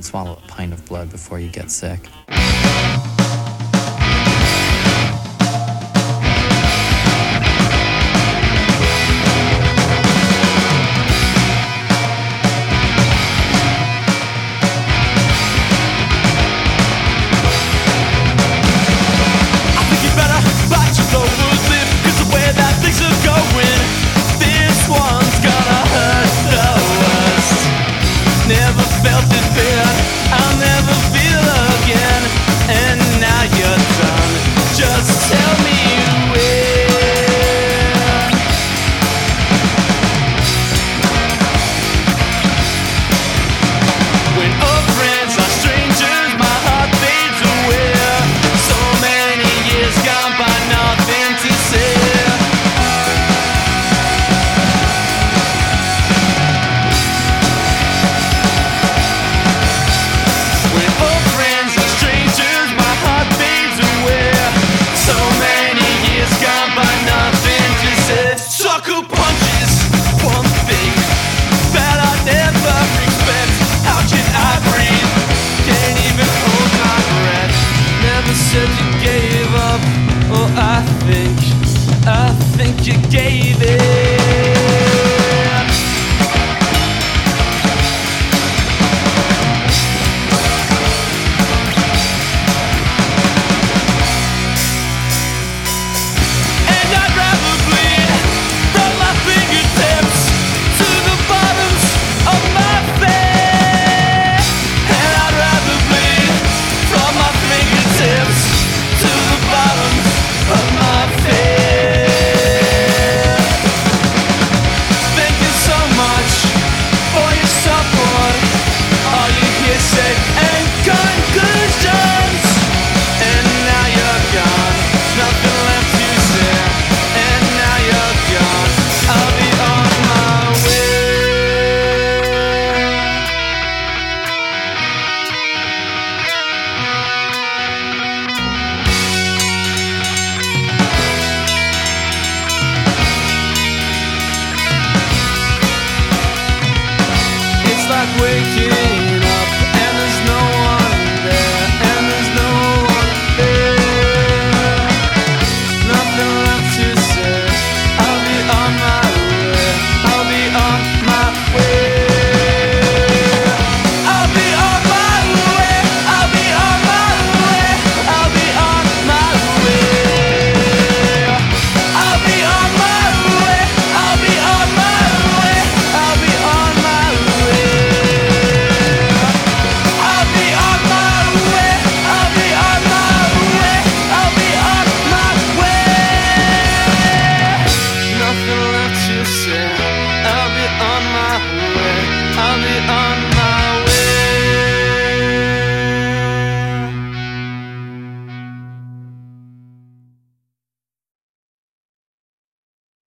can swallow a pint of blood before you get sick. fear. I'll never. think, I think you gave it.